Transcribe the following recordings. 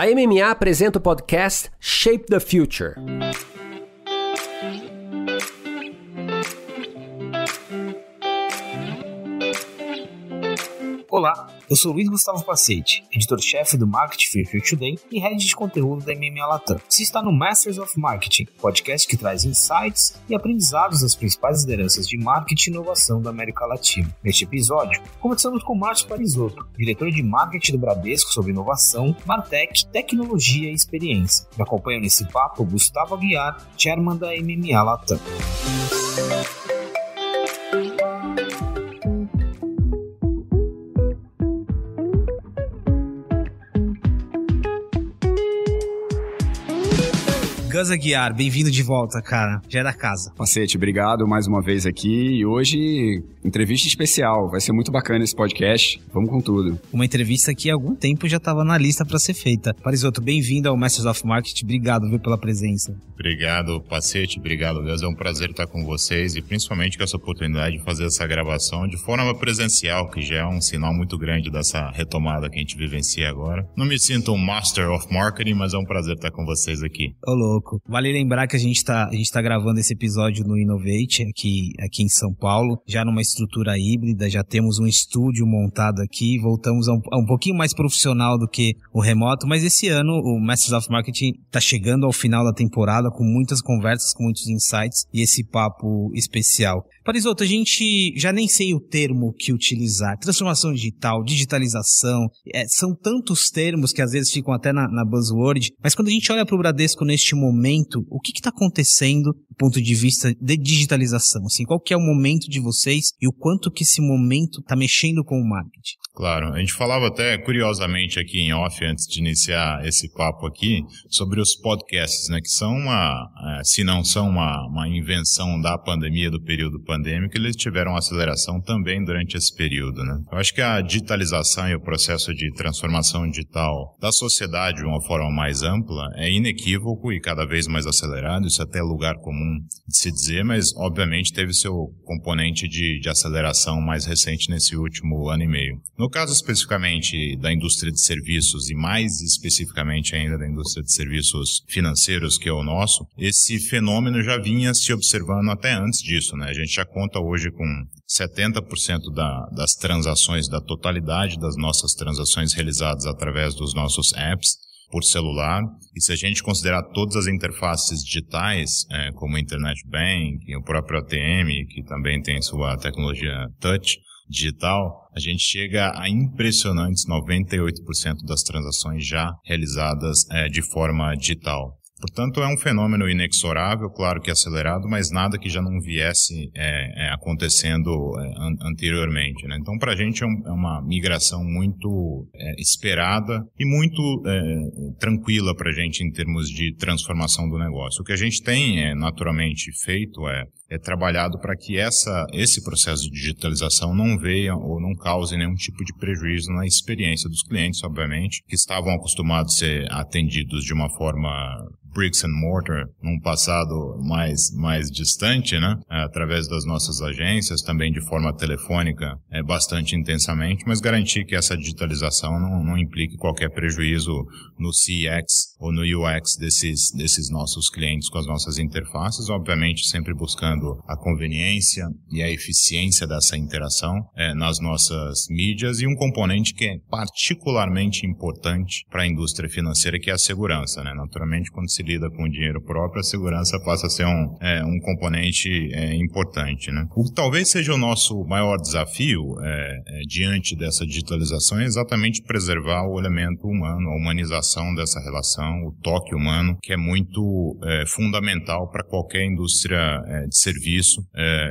A MMA apresenta o podcast Shape the Future. Olá, eu sou Luiz Gustavo Pacete, editor-chefe do Marketing Future Today e head de conteúdo da MMA Latam. Você está no Masters of Marketing, podcast que traz insights e aprendizados das principais lideranças de marketing e inovação da América Latina. Neste episódio, conversamos com Márcio Parisotto, diretor de marketing do Bradesco sobre inovação, Martech, tecnologia e experiência. Me acompanha nesse papo Gustavo Aguiar, chairman da MMA Latam. Gus Aguiar, bem-vindo de volta, cara. Já é da casa. Pacete, obrigado mais uma vez aqui. E hoje, entrevista especial. Vai ser muito bacana esse podcast. Vamos com tudo. Uma entrevista que há algum tempo já estava na lista para ser feita. Parisoto, bem-vindo ao Masters of Market. Obrigado viu, pela presença. Obrigado, Pacete. Obrigado, Gus. É um prazer estar com vocês e principalmente com essa oportunidade de fazer essa gravação de forma presencial, que já é um sinal muito grande dessa retomada que a gente vivencia agora. Não me sinto um Master of Marketing, mas é um prazer estar com vocês aqui. Ô, louco. Vale lembrar que a gente está a gente tá gravando esse episódio no Innovate, aqui, aqui em São Paulo, já numa estrutura híbrida, já temos um estúdio montado aqui, voltamos a um, a um pouquinho mais profissional do que o remoto, mas esse ano o Masters of Marketing está chegando ao final da temporada com muitas conversas, com muitos insights e esse papo especial. Parisoto, a gente já nem sei o termo que utilizar. Transformação digital, digitalização, é, são tantos termos que às vezes ficam até na, na buzzword, mas quando a gente olha para o Bradesco neste momento, o que está acontecendo do ponto de vista de digitalização? Assim, qual que é o momento de vocês e o quanto que esse momento está mexendo com o marketing? Claro, a gente falava até curiosamente aqui em off antes de iniciar esse papo aqui sobre os podcasts, né, que são uma, é, se não são uma, uma invenção da pandemia, do período pandêmico, eles tiveram aceleração também durante esse período, né. Eu acho que a digitalização e o processo de transformação digital da sociedade de uma forma mais ampla é inequívoco e cada vez mais acelerado, isso é até lugar comum de se dizer, mas obviamente teve seu componente de, de aceleração mais recente nesse último ano e meio. No no caso especificamente da indústria de serviços e mais especificamente ainda da indústria de serviços financeiros, que é o nosso, esse fenômeno já vinha se observando até antes disso, né? A gente já conta hoje com 70% da, das transações, da totalidade das nossas transações realizadas através dos nossos apps por celular. E se a gente considerar todas as interfaces digitais, é, como Internet Bank, o próprio ATM, que também tem sua tecnologia touch, digital, a gente chega a impressionantes 98% das transações já realizadas é, de forma digital. Portanto, é um fenômeno inexorável, claro que acelerado, mas nada que já não viesse é, é, acontecendo é, an anteriormente. Né? Então, para a gente é, um, é, uma migração muito é, esperada e muito é, tranquila para a gente em termos de transformação do negócio. O que a gente tem naturalmente feito é é trabalhado para que essa, esse processo de digitalização não venha ou não cause nenhum tipo de prejuízo na experiência dos clientes, obviamente, que estavam acostumados a ser atendidos de uma forma bricks and mortar num passado mais, mais distante, né? Através das nossas agências, também de forma telefônica, é, bastante intensamente, mas garantir que essa digitalização não, não implique qualquer prejuízo no CX ou no UX desses, desses nossos clientes com as nossas interfaces, obviamente sempre buscando a conveniência e a eficiência dessa interação é, nas nossas mídias e um componente que é particularmente importante para a indústria financeira, que é a segurança, né? Naturalmente, quando se lida com o dinheiro próprio, a segurança passa a ser um, é, um componente é, importante. Né? O que talvez seja o nosso maior desafio é, é, diante dessa digitalização é exatamente preservar o elemento humano, a humanização dessa relação, o toque humano, que é muito é, fundamental para qualquer indústria de serviço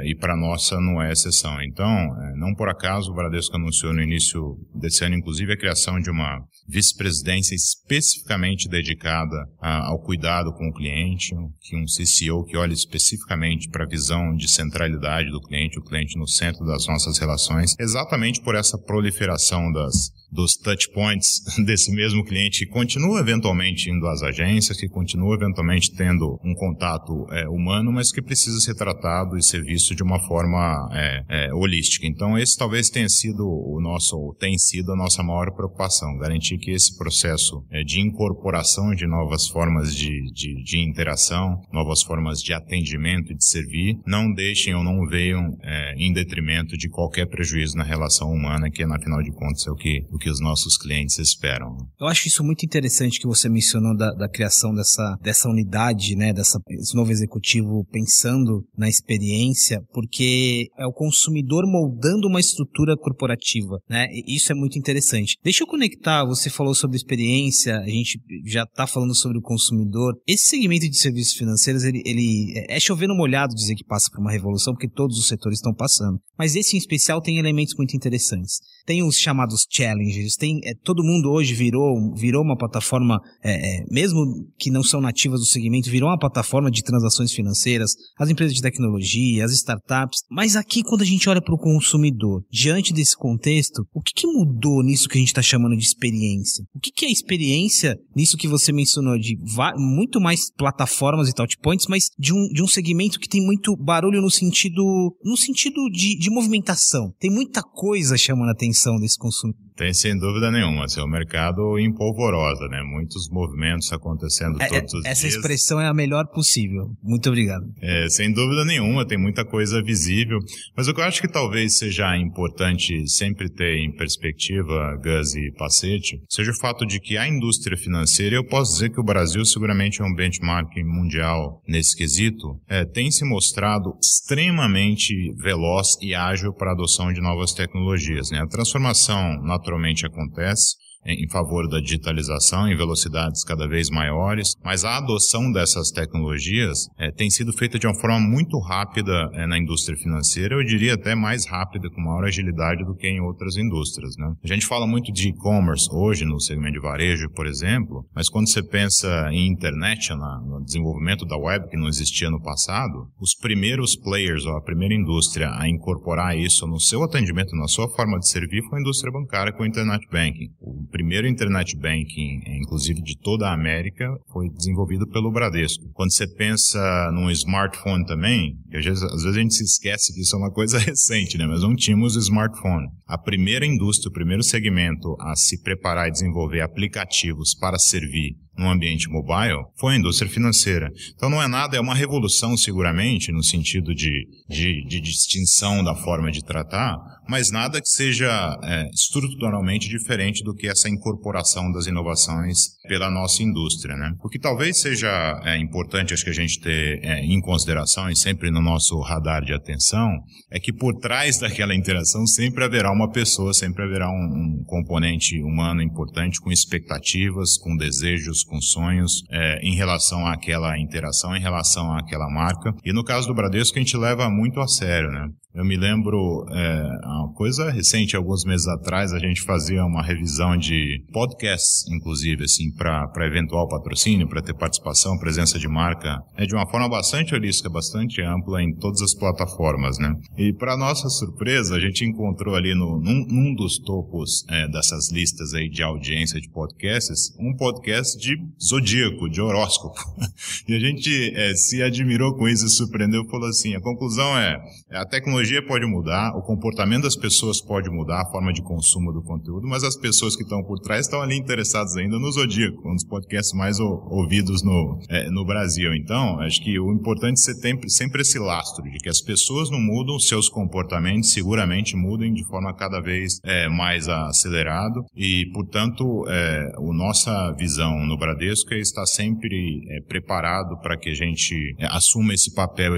e para nossa não é exceção. Então, não por acaso o Bradesco anunciou no início desse ano, inclusive, a criação de uma vice-presidência especificamente dedicada a, ao cuidado cuidado com o cliente, que um CCO que olhe especificamente para a visão de centralidade do cliente, o cliente no centro das nossas relações, exatamente por essa proliferação das dos touch points desse mesmo cliente que continua eventualmente indo às agências, que continua eventualmente tendo um contato é, humano, mas que precisa ser tratado e ser visto de uma forma é, é, holística. Então, esse talvez tenha sido o nosso, ou tem sido a nossa maior preocupação, garantir que esse processo é, de incorporação de novas formas de, de, de, interação, novas formas de atendimento e de servir, não deixem ou não venham é, em detrimento de qualquer prejuízo na relação humana, que, na final de contas, é o que o que os nossos clientes esperam. Eu acho isso muito interessante que você mencionou da, da criação dessa, dessa unidade, né, dessa, esse novo executivo pensando na experiência, porque é o consumidor moldando uma estrutura corporativa, né? E isso é muito interessante. Deixa eu conectar, você falou sobre experiência, a gente já está falando sobre o consumidor. Esse segmento de serviços financeiros, ele, ele é chover no molhado dizer que passa por uma revolução, porque todos os setores estão passando. Mas esse em especial tem elementos muito interessantes. Tem os chamados challenges, tem é, todo mundo hoje virou virou uma plataforma, é, é, mesmo que não são nativas do segmento, virou uma plataforma de transações financeiras, as empresas de tecnologia, as startups. Mas aqui quando a gente olha para o consumidor, diante desse contexto, o que, que mudou nisso que a gente está chamando de experiência? O que, que é experiência nisso que você mencionou de muito mais plataformas e touchpoints, mas de um, de um segmento que tem muito barulho no sentido no sentido de, de movimentação. Tem muita coisa chamando a atenção desse consumidor. Tem sem dúvida nenhuma, assim, é um mercado em polvorosa, né? Muitos movimentos acontecendo é, todos os essa dias. Essa expressão é a melhor possível. Muito obrigado. É, sem dúvida nenhuma, tem muita coisa visível. Mas o que eu acho que talvez seja importante sempre ter em perspectiva, Gus e Pacete, seja o fato de que a indústria financeira, eu posso dizer que o Brasil seguramente é um benchmark mundial nesse quesito, é, tem se mostrado extremamente veloz e ágil para a adoção de novas tecnologias. Né? A transformação naturalmente acontece, em favor da digitalização em velocidades cada vez maiores, mas a adoção dessas tecnologias é, tem sido feita de uma forma muito rápida é, na indústria financeira, eu diria até mais rápida, com maior agilidade do que em outras indústrias. Né? A gente fala muito de e-commerce hoje no segmento de varejo, por exemplo, mas quando você pensa em internet, na, no desenvolvimento da web que não existia no passado, os primeiros players, ou a primeira indústria a incorporar isso no seu atendimento, na sua forma de servir, foi a indústria bancária com o internet banking. O primeiro internet banking, inclusive de toda a América, foi desenvolvido pelo Bradesco. Quando você pensa num smartphone também, às vezes, às vezes a gente se esquece que isso é uma coisa recente, né? Mas não tínhamos smartphone. A primeira indústria, o primeiro segmento a se preparar e desenvolver aplicativos para servir no ambiente mobile foi a indústria financeira. Então não é nada, é uma revolução seguramente no sentido de, de, de distinção da forma de tratar, mas nada que seja é, estruturalmente diferente do que essa incorporação das inovações pela nossa indústria. Né? O que talvez seja é, importante, acho que a gente ter é, em consideração e sempre no nosso radar de atenção, é que por trás daquela interação sempre haverá uma pessoa, sempre haverá um, um componente humano importante com expectativas, com desejos, com sonhos é, em relação àquela interação, em relação àquela marca. E no caso do Bradesco, a gente leva muito a sério, né? Eu me lembro, é, uma coisa recente, alguns meses atrás, a gente fazia uma revisão de podcasts, inclusive, assim, para eventual patrocínio, para ter participação, presença de marca, é de uma forma bastante holística, bastante ampla em todas as plataformas, né? E para nossa surpresa, a gente encontrou ali no, num, num dos topos é, dessas listas aí de audiência de podcasts, um podcast de zodíaco, de horóscopo. e a gente é, se admirou com isso e surpreendeu, falou assim, a conclusão é, a tecnologia tecnologia pode mudar, o comportamento das pessoas pode mudar, a forma de consumo do conteúdo, mas as pessoas que estão por trás estão ali interessadas ainda no Zodíaco, um dos podcasts mais ouvidos no, é, no Brasil. Então, acho que o importante é ter sempre esse lastro de que as pessoas não mudam, seus comportamentos seguramente mudem de forma cada vez é, mais acelerado e, portanto, é, nossa visão no Bradesco é estar sempre é, preparado para que a gente é, assuma esse papel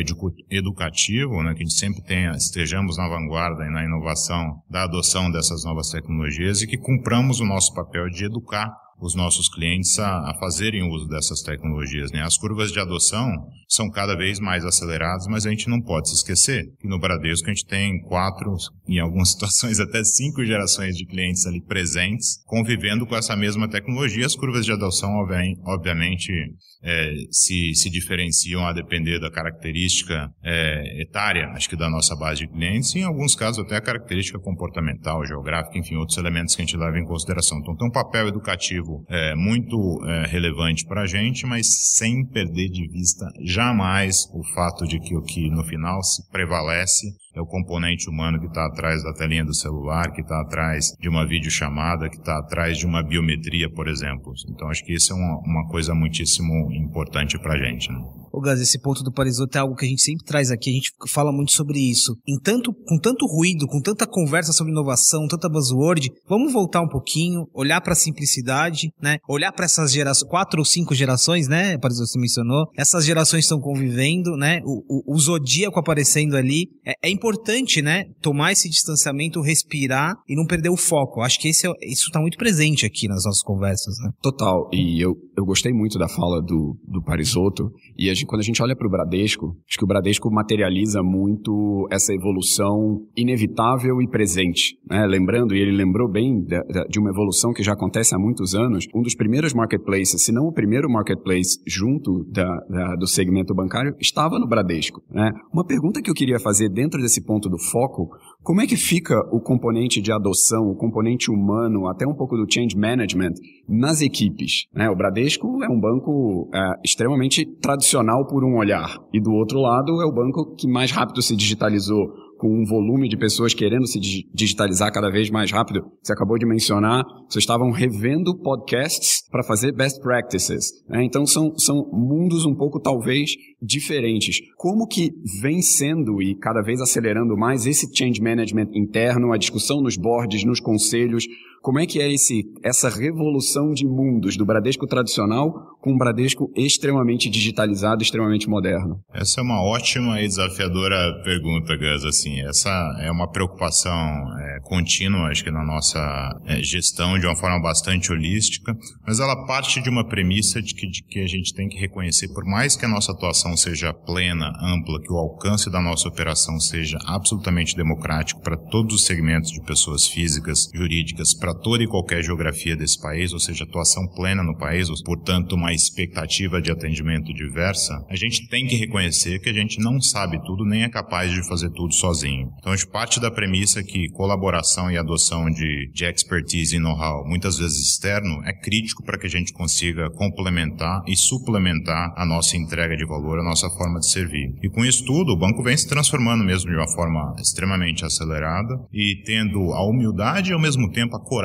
educativo, né, que a gente sempre tenha estejamos na vanguarda e na inovação da adoção dessas novas tecnologias e que cumpramos o nosso papel de educar os nossos clientes a, a fazerem uso dessas tecnologias. Né? As curvas de adoção são cada vez mais aceleradas, mas a gente não pode se esquecer que no Bradesco a gente tem quatro, em algumas situações até cinco gerações de clientes ali presentes, convivendo com essa mesma tecnologia. As curvas de adoção, obviamente, é, se, se diferenciam a depender da característica é, etária, acho que da nossa base de clientes, e em alguns casos até a característica comportamental, geográfica, enfim, outros elementos que a gente leva em consideração. Então tem um papel educativo é, muito é, relevante para a gente, mas sem perder de vista jamais o fato de que o que no final se prevalece é o componente humano que está atrás da telinha do celular, que está atrás de uma videochamada, que está atrás de uma biometria, por exemplo. Então acho que isso é uma, uma coisa muitíssimo importante para a gente. Né? Ô Gaz, esse ponto do Parisoto é algo que a gente sempre traz aqui, a gente fala muito sobre isso. Em tanto, com tanto ruído, com tanta conversa sobre inovação, tanta buzzword, vamos voltar um pouquinho, olhar para a simplicidade, né? Olhar para essas gerações, quatro ou cinco gerações, né? Parisoto você mencionou. Essas gerações estão convivendo, né? O, o, o zodíaco aparecendo ali. É, é, importante, né? Tomar esse distanciamento, respirar e não perder o foco. Acho que esse é, isso está muito presente aqui nas nossas conversas, né? Total. E eu, eu gostei muito da fala do, do Parisotto. E a quando a gente olha para o Bradesco, acho que o Bradesco materializa muito essa evolução inevitável e presente. Né? Lembrando, e ele lembrou bem de, de, uma evolução que já acontece há muitos anos, um dos primeiros marketplaces, se não o primeiro marketplace junto da, da, do segmento bancário, estava no Bradesco. Né? Uma pergunta que eu queria fazer dentro desse ponto do foco, como é que fica o componente de adoção, o componente humano, até um pouco do change management nas equipes? Né? O Bradesco é um banco é, extremamente tradicional por um olhar, e do outro lado é o banco que mais rápido se digitalizou com um volume de pessoas querendo se digitalizar cada vez mais rápido. Você acabou de mencionar, vocês estavam revendo podcasts para fazer best practices. Né? Então são, são mundos um pouco talvez diferentes. Como que vem sendo e cada vez acelerando mais esse change management interno, a discussão nos boards, nos conselhos, como é que é esse, essa revolução de mundos do Bradesco tradicional com um Bradesco extremamente digitalizado, extremamente moderno? Essa é uma ótima e desafiadora pergunta, Gus. Assim, essa é uma preocupação é, contínua, acho que na nossa é, gestão de uma forma bastante holística, mas ela parte de uma premissa de que, de que a gente tem que reconhecer, por mais que a nossa atuação seja plena, ampla, que o alcance da nossa operação seja absolutamente democrático para todos os segmentos de pessoas físicas, jurídicas, para toda e qualquer geografia desse país, ou seja, atuação plena no país, ou, portanto, uma expectativa de atendimento diversa, a gente tem que reconhecer que a gente não sabe tudo nem é capaz de fazer tudo sozinho. Então, a gente parte da premissa que colaboração e adoção de, de expertise e know-how, muitas vezes externo, é crítico para que a gente consiga complementar e suplementar a nossa entrega de valor, a nossa forma de servir. E com isso tudo, o banco vem se transformando mesmo de uma forma extremamente acelerada e tendo a humildade e ao mesmo tempo a coragem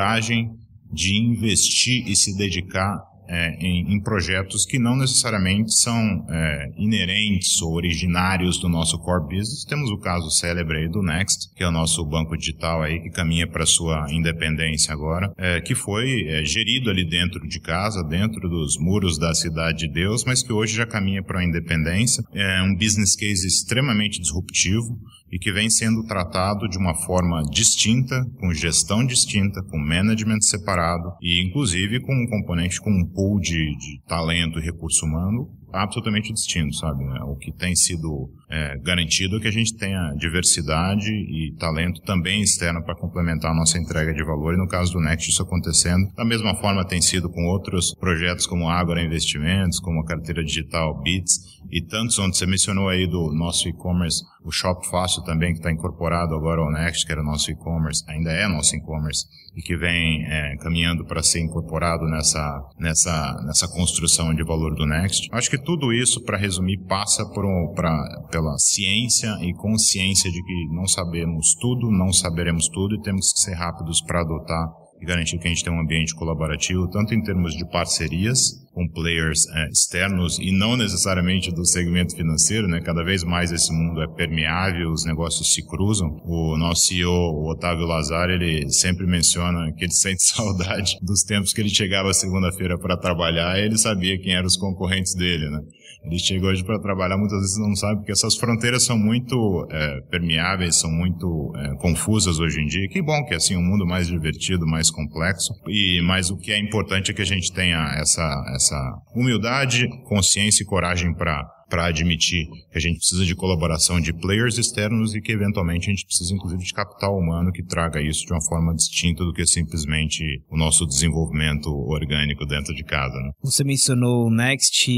de investir e se dedicar é, em, em, projetos que não necessariamente são é, inerentes ou originários do nosso core business. Temos o caso célebre aí do Next, que é o nosso banco digital aí que caminha para sua independência agora, é, que foi é, gerido ali dentro de casa, dentro dos muros da cidade de Deus, mas que hoje já caminha para a independência. É um business case extremamente disruptivo e que vem sendo tratado de uma forma distinta, com gestão distinta, com management separado e inclusive com um componente com um pool de, de talento e recurso humano absolutamente distinto, sabe? O que tem sido é, garantido que a gente tenha diversidade e talento também externo para complementar a nossa entrega de valor e no caso do Next isso acontecendo. Da mesma forma tem sido com outros projetos como Agora Investimentos, como a carteira digital Bits e tantos onde você mencionou aí do nosso e-commerce, o Shop Fácil também, que está incorporado agora ao Next, que era nosso e-commerce, ainda é nosso e-commerce, e que vem é, caminhando para ser incorporado nessa, nessa, nessa construção de valor do Next. Acho que tudo isso, para resumir, passa por um, pra, pela ciência e consciência de que não sabemos tudo, não saberemos tudo e temos que ser rápidos para adotar e garantir que a gente tem um ambiente colaborativo, tanto em termos de parcerias, com players é, externos e não necessariamente do segmento financeiro, né? Cada vez mais esse mundo é permeável, os negócios se cruzam. O nosso CEO, o Otávio Lazar, ele sempre menciona que ele sente saudade dos tempos que ele chegava segunda-feira para trabalhar e ele sabia quem eram os concorrentes dele, né? Ele chega hoje para trabalhar, muitas vezes não sabe, porque essas fronteiras são muito é, permeáveis, são muito é, confusas hoje em dia. Que bom que assim um mundo mais divertido, mais complexo. E mas o que é importante é que a gente tenha essa essa humildade, consciência e coragem para para admitir que a gente precisa de colaboração de players externos e que eventualmente a gente precisa inclusive de capital humano que traga isso de uma forma distinta do que simplesmente o nosso desenvolvimento orgânico dentro de casa. Né? Você mencionou o Next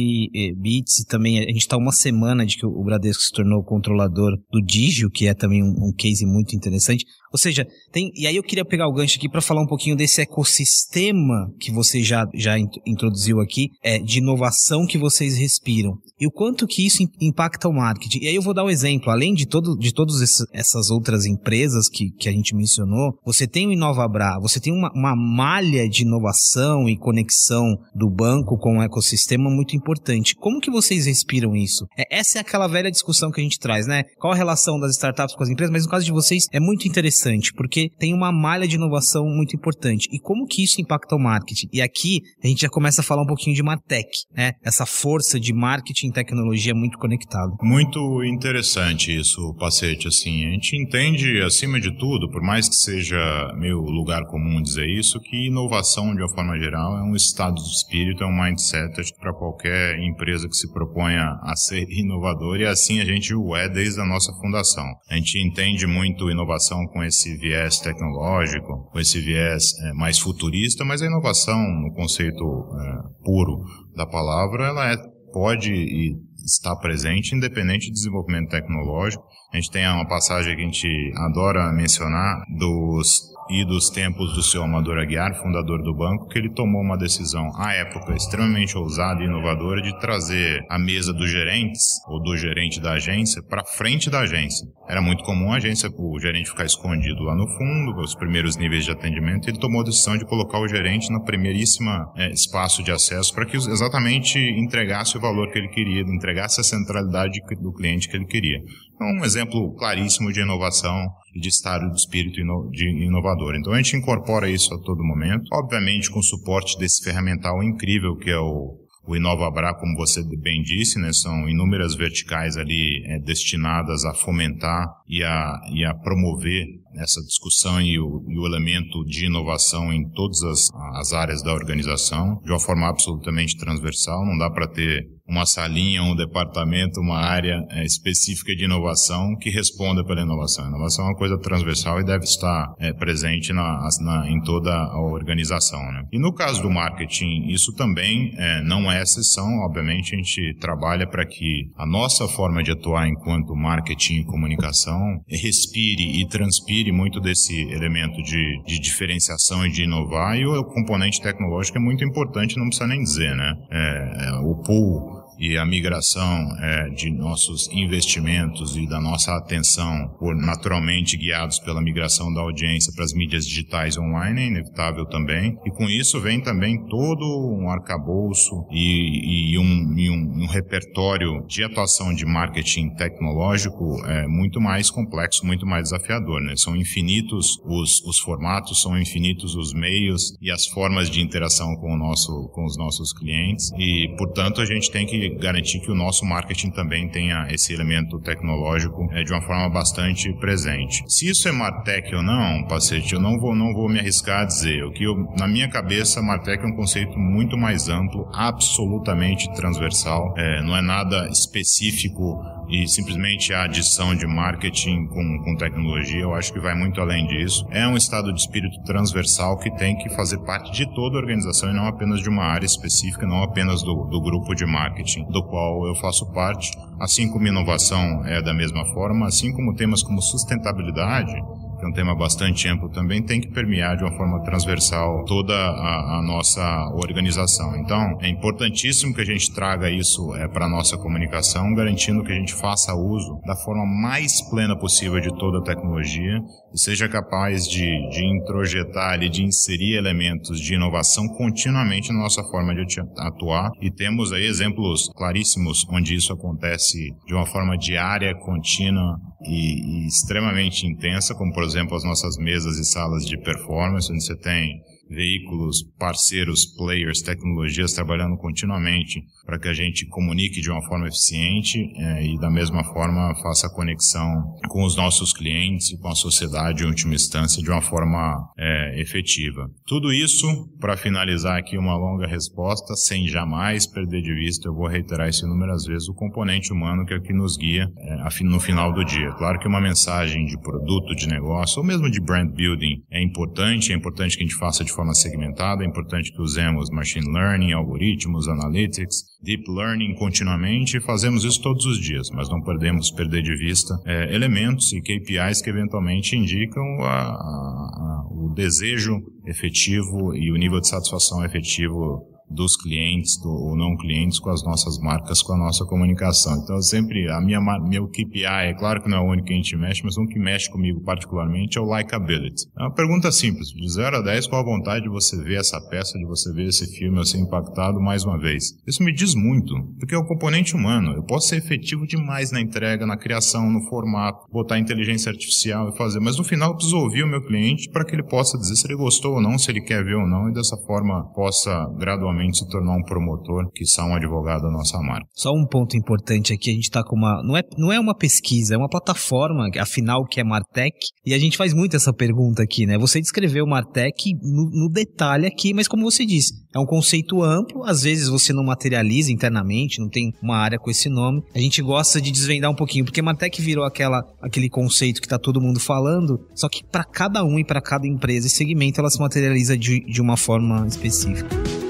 Bits e também a gente está uma semana de que o Bradesco se tornou controlador do Digio, que é também um, um case muito interessante. Ou seja, tem. E aí eu queria pegar o gancho aqui para falar um pouquinho desse ecossistema que você já, já introduziu aqui, é, de inovação que vocês respiram. E o quanto que isso impacta o marketing. E aí eu vou dar um exemplo. Além de, todo, de todas essas outras empresas que, que a gente mencionou, você tem o InovaBra, você tem uma, uma malha de inovação e conexão do banco com o ecossistema muito importante. Como que vocês respiram isso? É, essa é aquela velha discussão que a gente traz, né? Qual a relação das startups com as empresas? Mas no caso de vocês é muito interessante porque tem uma malha de inovação muito importante. E como que isso impacta o marketing? E aqui a gente já começa a falar um pouquinho de Martech, né? Essa força de marketing e tecnologia muito conectado. Muito interessante isso, Pacete, assim. A gente entende, acima de tudo, por mais que seja meio lugar comum dizer isso, que inovação, de uma forma geral, é um estado de espírito, é um mindset, para qualquer empresa que se proponha a ser inovador, e assim a gente o é desde a nossa fundação. A gente entende muito inovação com esse viés tecnológico, com esse viés é, mais futurista, mas a inovação, no conceito é, puro da palavra, ela é, pode e está presente, independente de desenvolvimento tecnológico. A gente tem uma passagem que a gente adora mencionar dos e dos tempos do seu Amador Aguiar, fundador do banco, que ele tomou uma decisão, à época, extremamente ousada e inovadora de trazer a mesa dos gerentes, ou do gerente da agência, para frente da agência. Era muito comum a agência, o gerente ficar escondido lá no fundo, os primeiros níveis de atendimento, ele tomou a decisão de colocar o gerente no primeiríssima é, espaço de acesso para que exatamente entregasse o valor que ele queria, entregasse a centralidade do cliente que ele queria. Então, um exemplo claríssimo de inovação e de estado de espírito de inovador. Então a gente incorpora isso a todo momento, obviamente com o suporte desse ferramental incrível que é o o InovaBra, como você bem disse, né, são inúmeras verticais ali é, destinadas a fomentar e a, e a promover essa discussão e o, e o, elemento de inovação em todas as, as áreas da organização, de uma forma absolutamente transversal. Não dá para ter uma salinha, um departamento, uma área é, específica de inovação que responda pela inovação. A inovação é uma coisa transversal e deve estar é, presente na, na, em toda a organização. Né? E no caso do marketing, isso também é, não é exceção. Obviamente, a gente trabalha para que a nossa forma de atuar enquanto marketing e comunicação respire e transpire muito desse elemento de, de diferenciação e de inovar. E o componente tecnológico é muito importante, não precisa nem dizer, né? É, é o pool e a migração é, de nossos investimentos e da nossa atenção, por naturalmente guiados pela migração da audiência para as mídias digitais online, é inevitável também. E com isso vem também todo um arcabouço e, e, um, e um, um, repertório de atuação de marketing tecnológico é, muito mais complexo, muito mais desafiador. Né? São infinitos os, os formatos, são infinitos os meios e as formas de interação com, o nosso, com os nossos clientes e, portanto, a gente tem que garantir que o nosso marketing também tenha esse elemento tecnológico é, de uma forma bastante presente. Se isso é Martech ou não, Pacete, eu não vou, não vou me arriscar a dizer. O que eu, na minha cabeça, Martech é um conceito muito mais amplo, absolutamente transversal, é, não é nada específico e simplesmente a adição de marketing com, com tecnologia, eu acho que vai muito além disso. É um estado de espírito transversal que tem que fazer parte de toda a organização e não apenas de uma área específica, não apenas do, do grupo de marketing, do qual eu faço parte. Assim como inovação é da mesma forma, assim como temas como sustentabilidade, que é um tema bastante amplo também, tem que permear de uma forma transversal toda a, a nossa organização. Então, é importantíssimo que a gente traga isso é, para a nossa comunicação, garantindo que a gente faça uso da forma mais plena possível de toda a tecnologia e seja capaz de, de introjetar e de inserir elementos de inovação continuamente na nossa forma de atuar. E temos aí exemplos claríssimos onde isso acontece de uma forma diária, contínua e, e extremamente intensa, como por exemplo as nossas mesas e salas de performance, onde você tem veículos, parceiros, players, tecnologias trabalhando continuamente para que a gente comunique de uma forma eficiente é, e da mesma forma faça a conexão com os nossos clientes e com a sociedade em última instância de uma forma é, efetiva. Tudo isso para finalizar aqui uma longa resposta, sem jamais perder de vista, eu vou reiterar isso inúmeras vezes, o componente humano que é o que nos guia é, no final do dia. Claro que uma mensagem de produto, de negócio, ou mesmo de brand building é importante, é importante que a gente faça de forma segmentada, é importante que usemos machine learning, algoritmos, analytics, deep learning continuamente e fazemos isso todos os dias, mas não podemos perder de vista é, elementos e KPIs que eventualmente indicam a, a, o desejo efetivo e o nível de satisfação efetivo dos clientes do, ou não clientes com as nossas marcas, com a nossa comunicação. Então, sempre, a minha, meu KPI, é claro que não é o único que a gente mexe, mas um que mexe comigo particularmente é o likability. É uma pergunta simples, de 0 a 10, qual a vontade de você ver essa peça, de você ver esse filme ou ser impactado mais uma vez? Isso me diz muito, porque é o componente humano. Eu posso ser efetivo demais na entrega, na criação, no formato, botar inteligência artificial e fazer, mas no final eu preciso ouvir o meu cliente para que ele possa dizer se ele gostou ou não, se ele quer ver ou não, e dessa forma possa gradualmente se tornar um promotor, que são um advogado da nossa marca. Só um ponto importante aqui, a gente está com uma. Não é, não é uma pesquisa, é uma plataforma, afinal, que é Martech, e a gente faz muito essa pergunta aqui, né? Você descreveu o Martech no, no detalhe aqui, mas como você disse, é um conceito amplo, às vezes você não materializa internamente, não tem uma área com esse nome. A gente gosta de desvendar um pouquinho, porque Martech virou aquela, aquele conceito que está todo mundo falando, só que para cada um e para cada empresa e segmento ela se materializa de, de uma forma específica.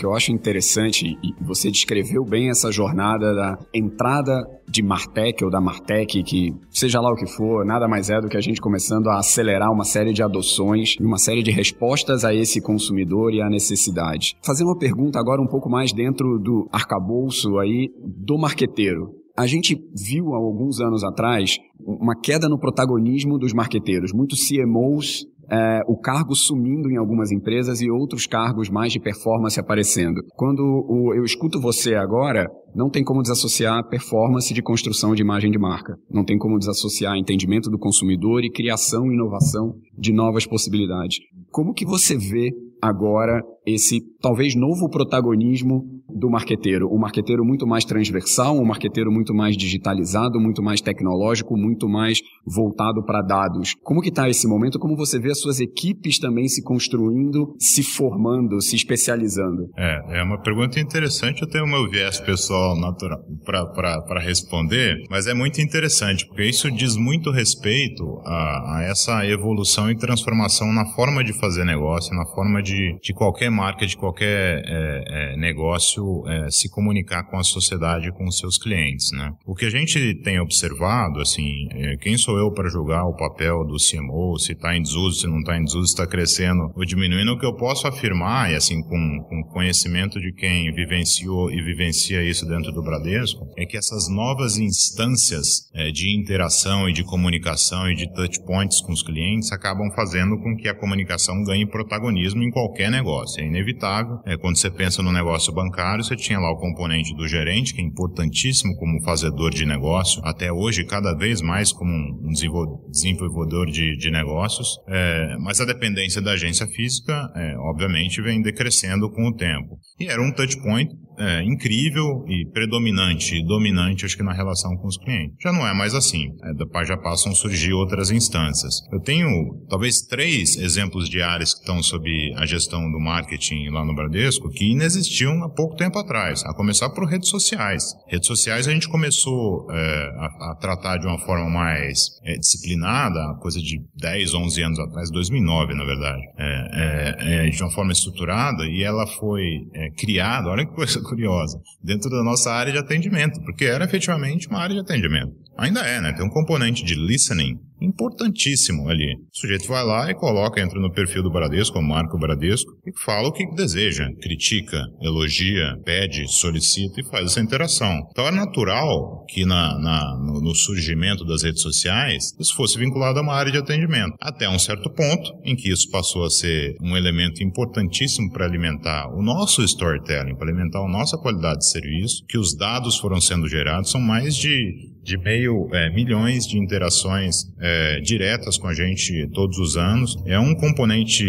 Que eu acho interessante, e você descreveu bem essa jornada da entrada de Martech ou da Martech, que seja lá o que for, nada mais é do que a gente começando a acelerar uma série de adoções e uma série de respostas a esse consumidor e à necessidade. Fazer uma pergunta agora um pouco mais dentro do arcabouço aí do marqueteiro. A gente viu há alguns anos atrás uma queda no protagonismo dos marqueteiros. Muitos CMOs é, o cargo sumindo em algumas empresas e outros cargos mais de performance aparecendo. Quando o, eu escuto você agora, não tem como desassociar performance de construção de imagem de marca. Não tem como desassociar entendimento do consumidor e criação e inovação de novas possibilidades. Como que você vê agora esse talvez novo protagonismo do marqueteiro, um marqueteiro muito mais transversal, um marqueteiro muito mais digitalizado, muito mais tecnológico, muito mais voltado para dados. Como que está esse momento? Como você vê as suas equipes também se construindo, se formando, se especializando? É, é uma pergunta interessante. Eu tenho o meu viés pessoal natural para responder, mas é muito interessante porque isso diz muito respeito a, a essa evolução e transformação na forma de fazer negócio, na forma de, de qualquer marca, de qualquer é, é, negócio é, se comunicar com a sociedade, com os seus clientes, né? O que a gente tem observado, assim, é, quem sou eu para julgar o papel do CMO, se está em desuso, se não está em desuso, se está crescendo ou diminuindo, o que eu posso afirmar, e assim, com, com conhecimento de quem vivenciou e vivencia isso dentro do Bradesco, é que essas novas instâncias é, de interação e de comunicação e de touch points com os clientes acabam fazendo com que a comunicação ganhe protagonismo em qualquer negócio inevitável. É, quando você pensa no negócio bancário, você tinha lá o componente do gerente, que é importantíssimo como fazedor de negócio, até hoje cada vez mais como um desenvolvedor de, de negócios, é, mas a dependência da agência física, é, obviamente, vem decrescendo com o tempo. E era um touch point é, incrível e predominante dominante, acho que na relação com os clientes. Já não é mais assim. É, já passam a surgir outras instâncias. Eu tenho talvez três exemplos de áreas que estão sob a gestão do marketing lá no Bradesco que inexistiam há pouco tempo atrás. A começar por redes sociais. Redes sociais a gente começou é, a, a, tratar de uma forma mais é, disciplinada, coisa de 10, 11 anos atrás, 2009 na verdade, é, é, é, de uma forma estruturada e ela foi criada, olha que coisa curiosa, dentro da nossa área de atendimento, porque era efetivamente uma área de atendimento. Ainda é, né? Tem um componente de listening importantíssimo ali. O sujeito vai lá e coloca, entra no perfil do Bradesco, marca o Bradesco, e fala o que deseja, critica, elogia, pede, solicita e faz essa interação. Então é natural que na, na no, no, surgimento das redes sociais isso fosse vinculado a uma área de atendimento. Até um certo ponto em que isso passou a ser um elemento importantíssimo para alimentar o nosso storytelling, para alimentar a nossa qualidade de serviço, que os dados foram sendo gerados, são mais de de meio é, milhões de interações é, diretas com a gente todos os anos. É um componente,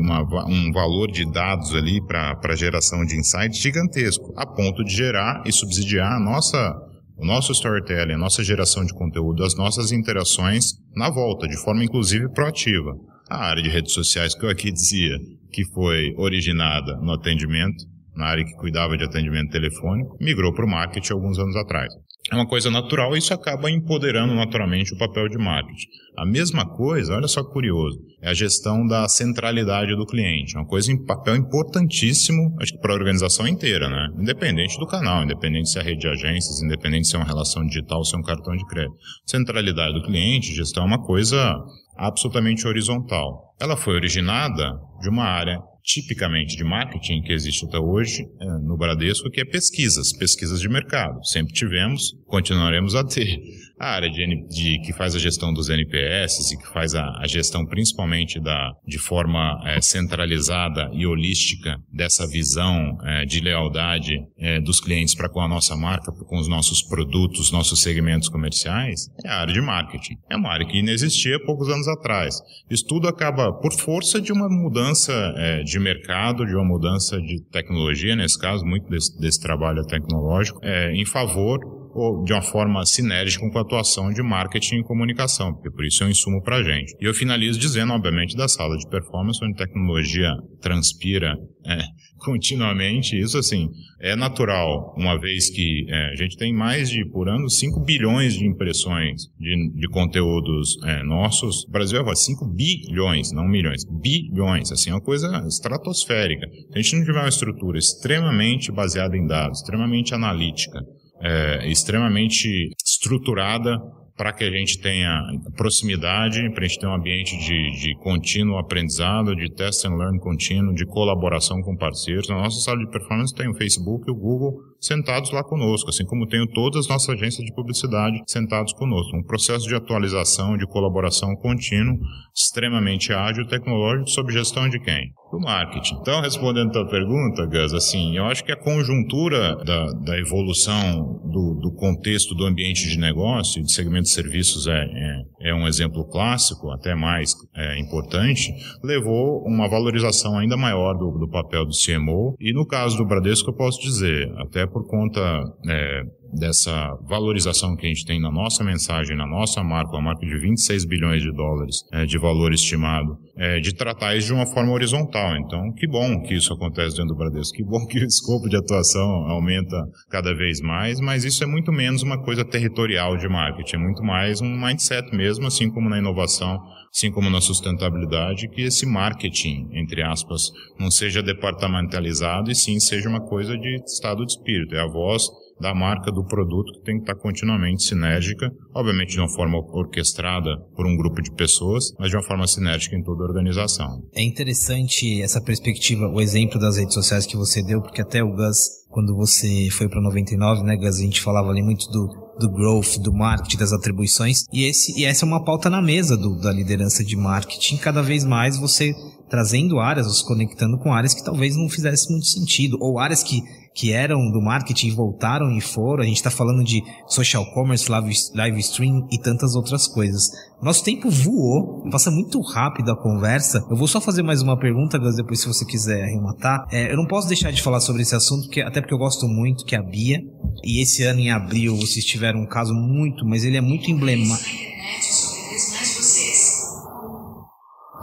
uma, um valor de dados ali para geração de insights gigantesco, a ponto de gerar e subsidiar a nossa, o nosso storytelling, a nossa geração de conteúdo, as nossas interações na volta, de forma inclusive proativa. A área de redes sociais que eu aqui dizia que foi originada no atendimento, na área que cuidava de atendimento telefônico, migrou para o marketing alguns anos atrás é uma coisa natural e isso acaba empoderando naturalmente o papel de marketing. A mesma coisa, olha só curioso, é a gestão da centralidade do cliente. É uma coisa em papel importantíssimo, acho que para a organização inteira, né? Independente do canal, independente se é rede de agências, independente se é uma relação digital se é um cartão de crédito. Centralidade do cliente, gestão é uma coisa absolutamente horizontal. Ela foi originada de uma área tipicamente de marketing que existe até hoje é, no Bradesco, que é pesquisas, pesquisas de mercado. Sempre tivemos, continuaremos a ter a área de, de, que faz a gestão dos NPS e que faz a, a gestão principalmente da, de forma é, centralizada e holística dessa visão é, de lealdade é, dos clientes para com a nossa marca, com os nossos produtos, nossos segmentos comerciais, é a área de marketing. É uma área que inexistia poucos anos atrás. Isso tudo acaba por força de uma mudança é, de mercado, de uma mudança de tecnologia, nesse caso, muito desse, desse trabalho tecnológico, é, em favor ou de uma forma sinérgica com a atuação de marketing e comunicação, porque por isso é um insumo para a gente. E eu finalizo dizendo, obviamente, da sala de performance, onde tecnologia transpira é, continuamente. Isso, assim, é natural, uma vez que é, a gente tem mais de, por ano, 5 bilhões de impressões de, de conteúdos é, nossos. O Brasil é 5 bilhões, não milhões, bilhões. Assim, é uma coisa estratosférica. Se a gente não tiver uma estrutura extremamente baseada em dados, extremamente analítica, é, extremamente estruturada para que a gente tenha proximidade, para a gente ter um ambiente de, de contínuo aprendizado, de test and learn contínuo, de colaboração com parceiros. Na nossa sala de performance tem o Facebook e o Google sentados lá conosco, assim como tenho todas as nossas agências de publicidade sentados conosco. Um processo de atualização, de colaboração contínuo, extremamente ágil, tecnológico, sob gestão de quem? Do marketing. Então, respondendo a tua pergunta, Gus, assim, eu acho que a conjuntura da, da evolução do, do contexto do ambiente de negócio de segmento de serviços é, é, é um exemplo clássico, até mais é, importante, levou uma valorização ainda maior do, do papel do CMO. E no caso do Bradesco, eu posso dizer, até por conta é, dessa valorização que a gente tem na nossa mensagem, na nossa marca, uma marca de 26 bilhões de dólares é, de valor estimado, é, de tratar isso de uma forma horizontal. Então, que bom que isso acontece dentro do Bradesco, que bom que o escopo de atuação aumenta cada vez mais, mas isso é muito menos uma coisa territorial de marketing, é muito mais um mindset mesmo, assim como na inovação, assim como na sustentabilidade, que esse marketing, entre aspas, não seja departamentalizado e sim seja uma coisa de estado de espírito, é a voz da marca do produto que tem que estar continuamente sinérgica, obviamente de uma forma orquestrada por um grupo de pessoas, mas de uma forma sinérgica em toda a organização. É interessante essa perspectiva, o exemplo das redes sociais que você deu, porque até o Gus, quando você foi para 99, né, Gus, a gente falava ali muito do do growth, do marketing, das atribuições, e, esse, e essa é uma pauta na mesa do, da liderança de marketing, cada vez mais você trazendo áreas, os conectando com áreas que talvez não fizesse muito sentido, ou áreas que que eram do marketing voltaram e foram. A gente está falando de social commerce, live, live stream e tantas outras coisas. Nosso tempo voou, passa muito rápido a conversa. Eu vou só fazer mais uma pergunta, Gus, depois se você quiser arrematar. É, eu não posso deixar de falar sobre esse assunto, porque, até porque eu gosto muito, que é a Bia. E esse ano, em abril, vocês tiveram um caso muito, mas ele é muito emblemático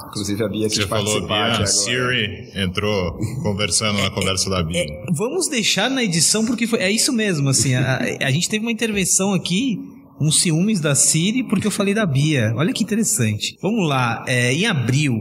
Inclusive a Bia que Você falou Bia, a Siri entrou conversando na conversa da Bia. É, vamos deixar na edição porque foi, é isso mesmo, assim, a, a gente teve uma intervenção aqui uns ciúmes da Siri porque eu falei da Bia. Olha que interessante. Vamos lá, é, em abril,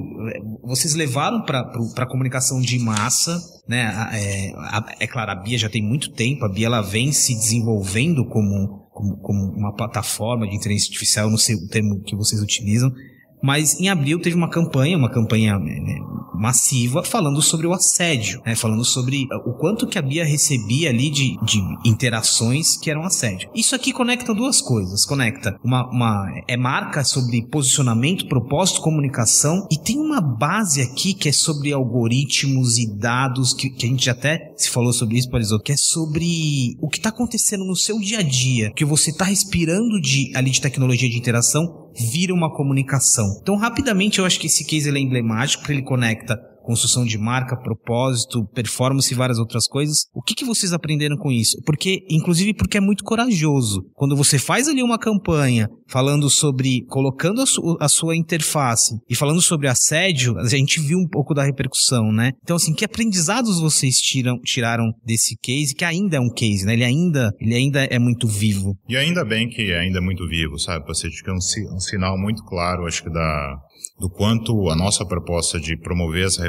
vocês levaram para a comunicação de massa, né? É, é claro, a Bia já tem muito tempo, a Bia ela vem se desenvolvendo como como, como uma plataforma de inteligência artificial, não sei o termo que vocês utilizam, mas em abril teve uma campanha, uma campanha né, né, massiva, falando sobre o assédio, né, falando sobre o quanto que a Bia recebia ali de, de interações que eram assédio. Isso aqui conecta duas coisas. Conecta uma, uma é marca sobre posicionamento, propósito, comunicação e tem uma base aqui que é sobre algoritmos e dados que, que a gente até se falou sobre isso, Parisoto, que é sobre o que está acontecendo no seu dia a dia, que você está respirando de ali de tecnologia de interação vira uma comunicação. Então, rapidamente, eu acho que esse case é emblemático, porque ele conecta construção de marca, propósito, performance e várias outras coisas. O que, que vocês aprenderam com isso? Porque, inclusive, porque é muito corajoso. Quando você faz ali uma campanha falando sobre, colocando a, su, a sua interface e falando sobre assédio, a gente viu um pouco da repercussão, né? Então, assim, que aprendizados vocês tiram, tiraram desse case, que ainda é um case, né? Ele ainda, ele ainda é muito vivo. E ainda bem que ainda é muito vivo, sabe? Você é um, um sinal muito claro, acho que da, do quanto a nossa proposta de promover essa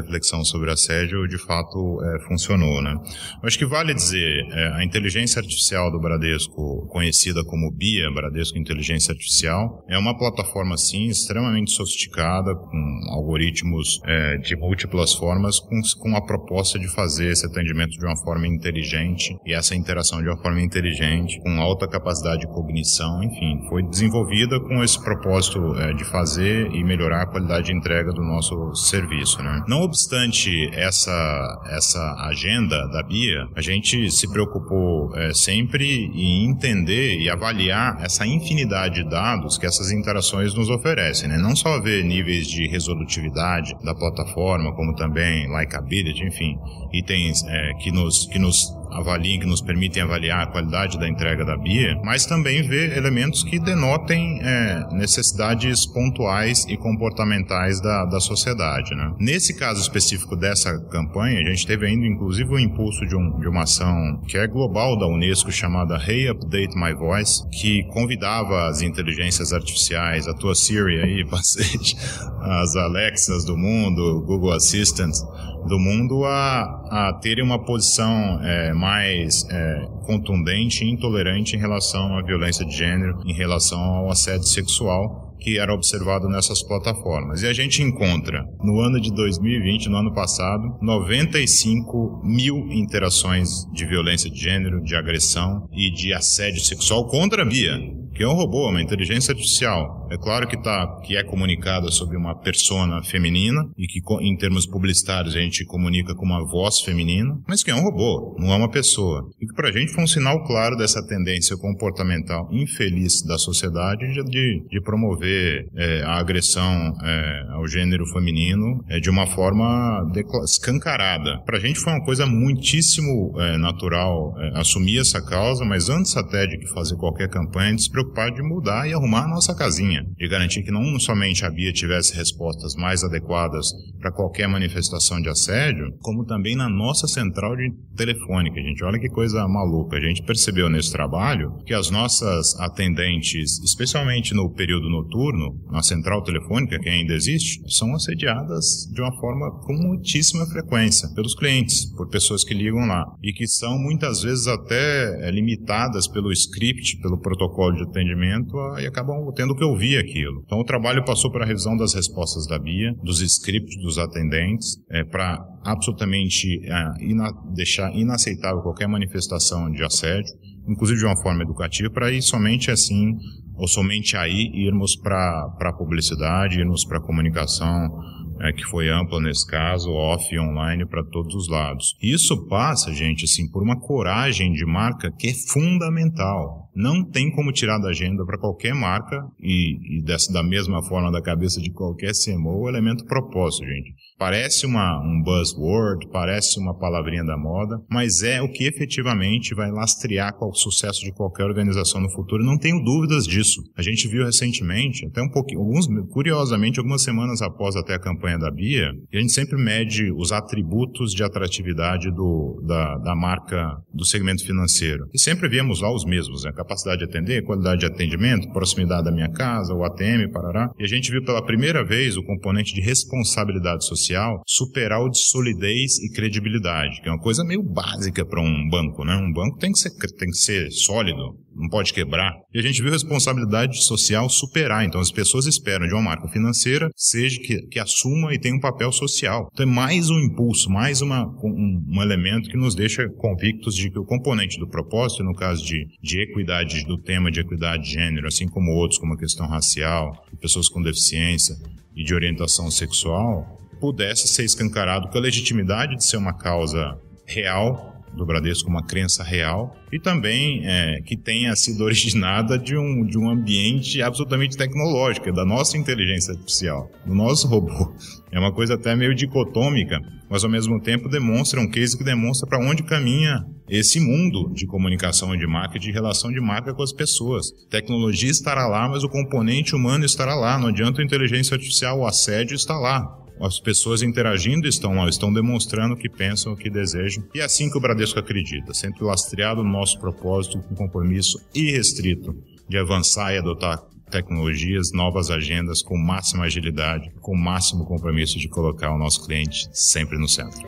sobre assédio de fato é, funcionou, né? Acho que vale dizer, é, a inteligência artificial do Bradesco, conhecida como BIA, Bradesco Inteligência Artificial, é uma plataforma, sim, extremamente sofisticada, com algoritmos é, de múltiplas formas, com, com a proposta de fazer esse atendimento de uma forma inteligente e essa interação de uma forma inteligente, com alta capacidade de cognição, enfim, foi desenvolvida com esse propósito é, de fazer e melhorar a qualidade de entrega do nosso serviço. Né? Não obstante essa, essa agenda da BIA, a gente se preocupou é, sempre em entender e avaliar essa infinidade de dados que essas interações nos oferecem. Né? Não só ver níveis de resolutividade da plataforma, como também likability, enfim, itens é, que, nos, que nos avaliem, que nos permitem avaliar a qualidade da entrega da BIA, mas também ver elementos que denotem é, necessidades pontuais e comportamentais da, da sociedade. Né? Nesse caso específico dessa campanha, a gente teve ainda inclusive o impulso de, um, de uma ação que é global da Unesco chamada Hey Update My Voice, que convidava as inteligências artificiais, a tua Siri aí, as Alexas do mundo, Google Assistant do mundo a, a terem uma posição é, mais é, contundente e intolerante em relação à violência de gênero, em relação ao assédio sexual que era observado nessas plataformas. E a gente encontra, no ano de 2020, no ano passado, 95 mil interações de violência de gênero, de agressão e de assédio sexual contra a Bia que é um robô, uma inteligência artificial. É claro que, tá, que é comunicada sobre uma persona feminina e que em termos publicitários a gente comunica com uma voz feminina, mas que é um robô, não é uma pessoa. E que para a gente foi um sinal claro dessa tendência comportamental infeliz da sociedade de, de promover é, a agressão é, ao gênero feminino é, de uma forma escancarada. Para a gente foi uma coisa muitíssimo é, natural é, assumir essa causa, mas antes até de fazer qualquer campanha, gente se preocupar de mudar e arrumar a nossa casinha, de garantir que não somente a Bia tivesse respostas mais adequadas para qualquer manifestação de assédio, como também na nossa central de telefônica, gente. Olha que coisa maluca. A gente percebeu nesse trabalho que as nossas atendentes, especialmente no período noturno, na central telefônica, que ainda existe, são assediadas de uma forma com muitíssima frequência pelos clientes, por pessoas que ligam lá e que são muitas vezes até é, limitadas pelo script, pelo protocolo de atendimento e acabam tendo que ouvir aquilo. Então o trabalho passou para a revisão das respostas da BIA, dos scripts dos atendentes, é, para absolutamente é, ina deixar inaceitável qualquer manifestação de assédio, inclusive de uma forma educativa, para ir somente assim, ou somente aí, irmos para a publicidade, irmos para a comunicação, é, que foi ampla nesse caso, off e online para todos os lados. Isso passa, gente, assim, por uma coragem de marca que é fundamental. Não tem como tirar da agenda para qualquer marca e, e dessa, da mesma forma da cabeça de qualquer CMO o elemento propósito, gente. Parece uma, um buzzword, parece uma palavrinha da moda, mas é o que efetivamente vai lastrear o sucesso de qualquer organização no futuro. Não tenho dúvidas disso. A gente viu recentemente, até um pouquinho, alguns, curiosamente, algumas semanas após até a campanha da Bia, a gente sempre mede os atributos de atratividade do, da, da marca do segmento financeiro. E sempre vemos lá os mesmos, né? Capacidade de atender, qualidade de atendimento, proximidade da minha casa, o ATM, parará. E a gente viu pela primeira vez o componente de responsabilidade social social superar o de solidez e credibilidade, que é uma coisa meio básica para um banco, né? Um banco tem que ser, tem que ser sólido, não pode quebrar. E a gente viu a responsabilidade social superar. Então as pessoas esperam de uma marca financeira seja que, que assuma e tenha um papel social. Então é mais um impulso, mais uma, um, um elemento que nos deixa convictos de que o componente do propósito, no caso de, de equidade, do tema de equidade de gênero, assim como outros, como a questão racial, pessoas com deficiência e de orientação sexual, pudesse ser escancarado com a legitimidade de ser uma causa real do Bradesco uma crença real e também é, que tenha sido originada de um, de um ambiente absolutamente tecnológico, da nossa inteligência artificial, do nosso robô. É uma coisa até meio dicotômica, mas ao mesmo tempo demonstra um case que demonstra para onde caminha esse mundo de comunicação de marca, de relação de marca com as pessoas. Tecnologia estará lá, mas o componente humano estará lá. Não adianta a inteligência artificial, o assédio está lá as pessoas interagindo estão lá, estão demonstrando o que pensam, o que desejam. E é assim que o Bradesco acredita, sempre lastreado no nosso propósito, com um compromisso irrestrito de avançar e adotar tecnologias, novas agendas com máxima agilidade, com máximo compromisso de colocar o nosso cliente sempre no centro.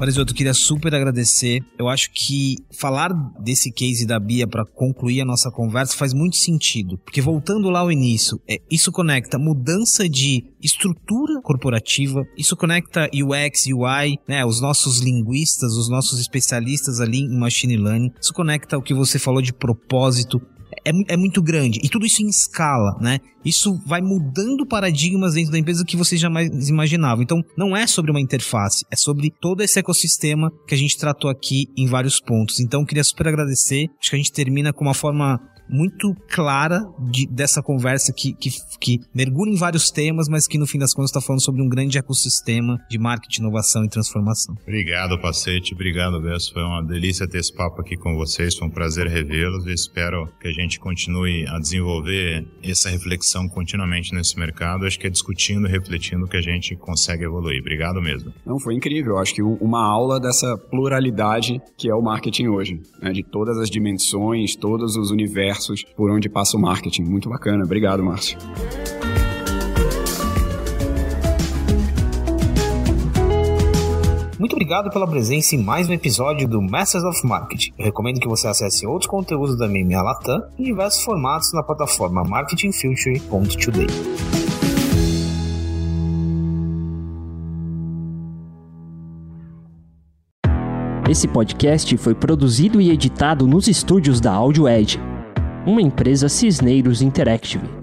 Marisoto, queria super agradecer. Eu acho que falar desse case da Bia para concluir a nossa conversa faz muito sentido. Porque voltando lá ao início, é, isso conecta mudança de estrutura corporativa, isso conecta UX, UI, né, os nossos linguistas, os nossos especialistas ali em machine learning, isso conecta o que você falou de propósito, é, é muito grande. E tudo isso em escala, né? Isso vai mudando paradigmas dentro da empresa que você jamais imaginava. Então, não é sobre uma interface, é sobre todo esse ecossistema que a gente tratou aqui em vários pontos. Então, queria super agradecer. Acho que a gente termina com uma forma muito clara de, dessa conversa que, que, que mergulha em vários temas, mas que no fim das contas está falando sobre um grande ecossistema de marketing, inovação e transformação. Obrigado, Pacete. Obrigado, Besso. Foi uma delícia ter esse papo aqui com vocês. Foi um prazer revê-los e espero que a gente continue a desenvolver essa reflexão continuamente nesse mercado. Acho que é discutindo, refletindo que a gente consegue evoluir. Obrigado mesmo. Não, foi incrível. Acho que uma aula dessa pluralidade que é o marketing hoje, né? de todas as dimensões, todos os universos por onde passa o marketing. Muito bacana. Obrigado, Márcio. Muito obrigado pela presença em mais um episódio do Masters of Marketing. Eu recomendo que você acesse outros conteúdos da MMA Latam em diversos formatos na plataforma marketingfuture.today. Esse podcast foi produzido e editado nos estúdios da Audio Edge uma empresa Cisneiros Interactive.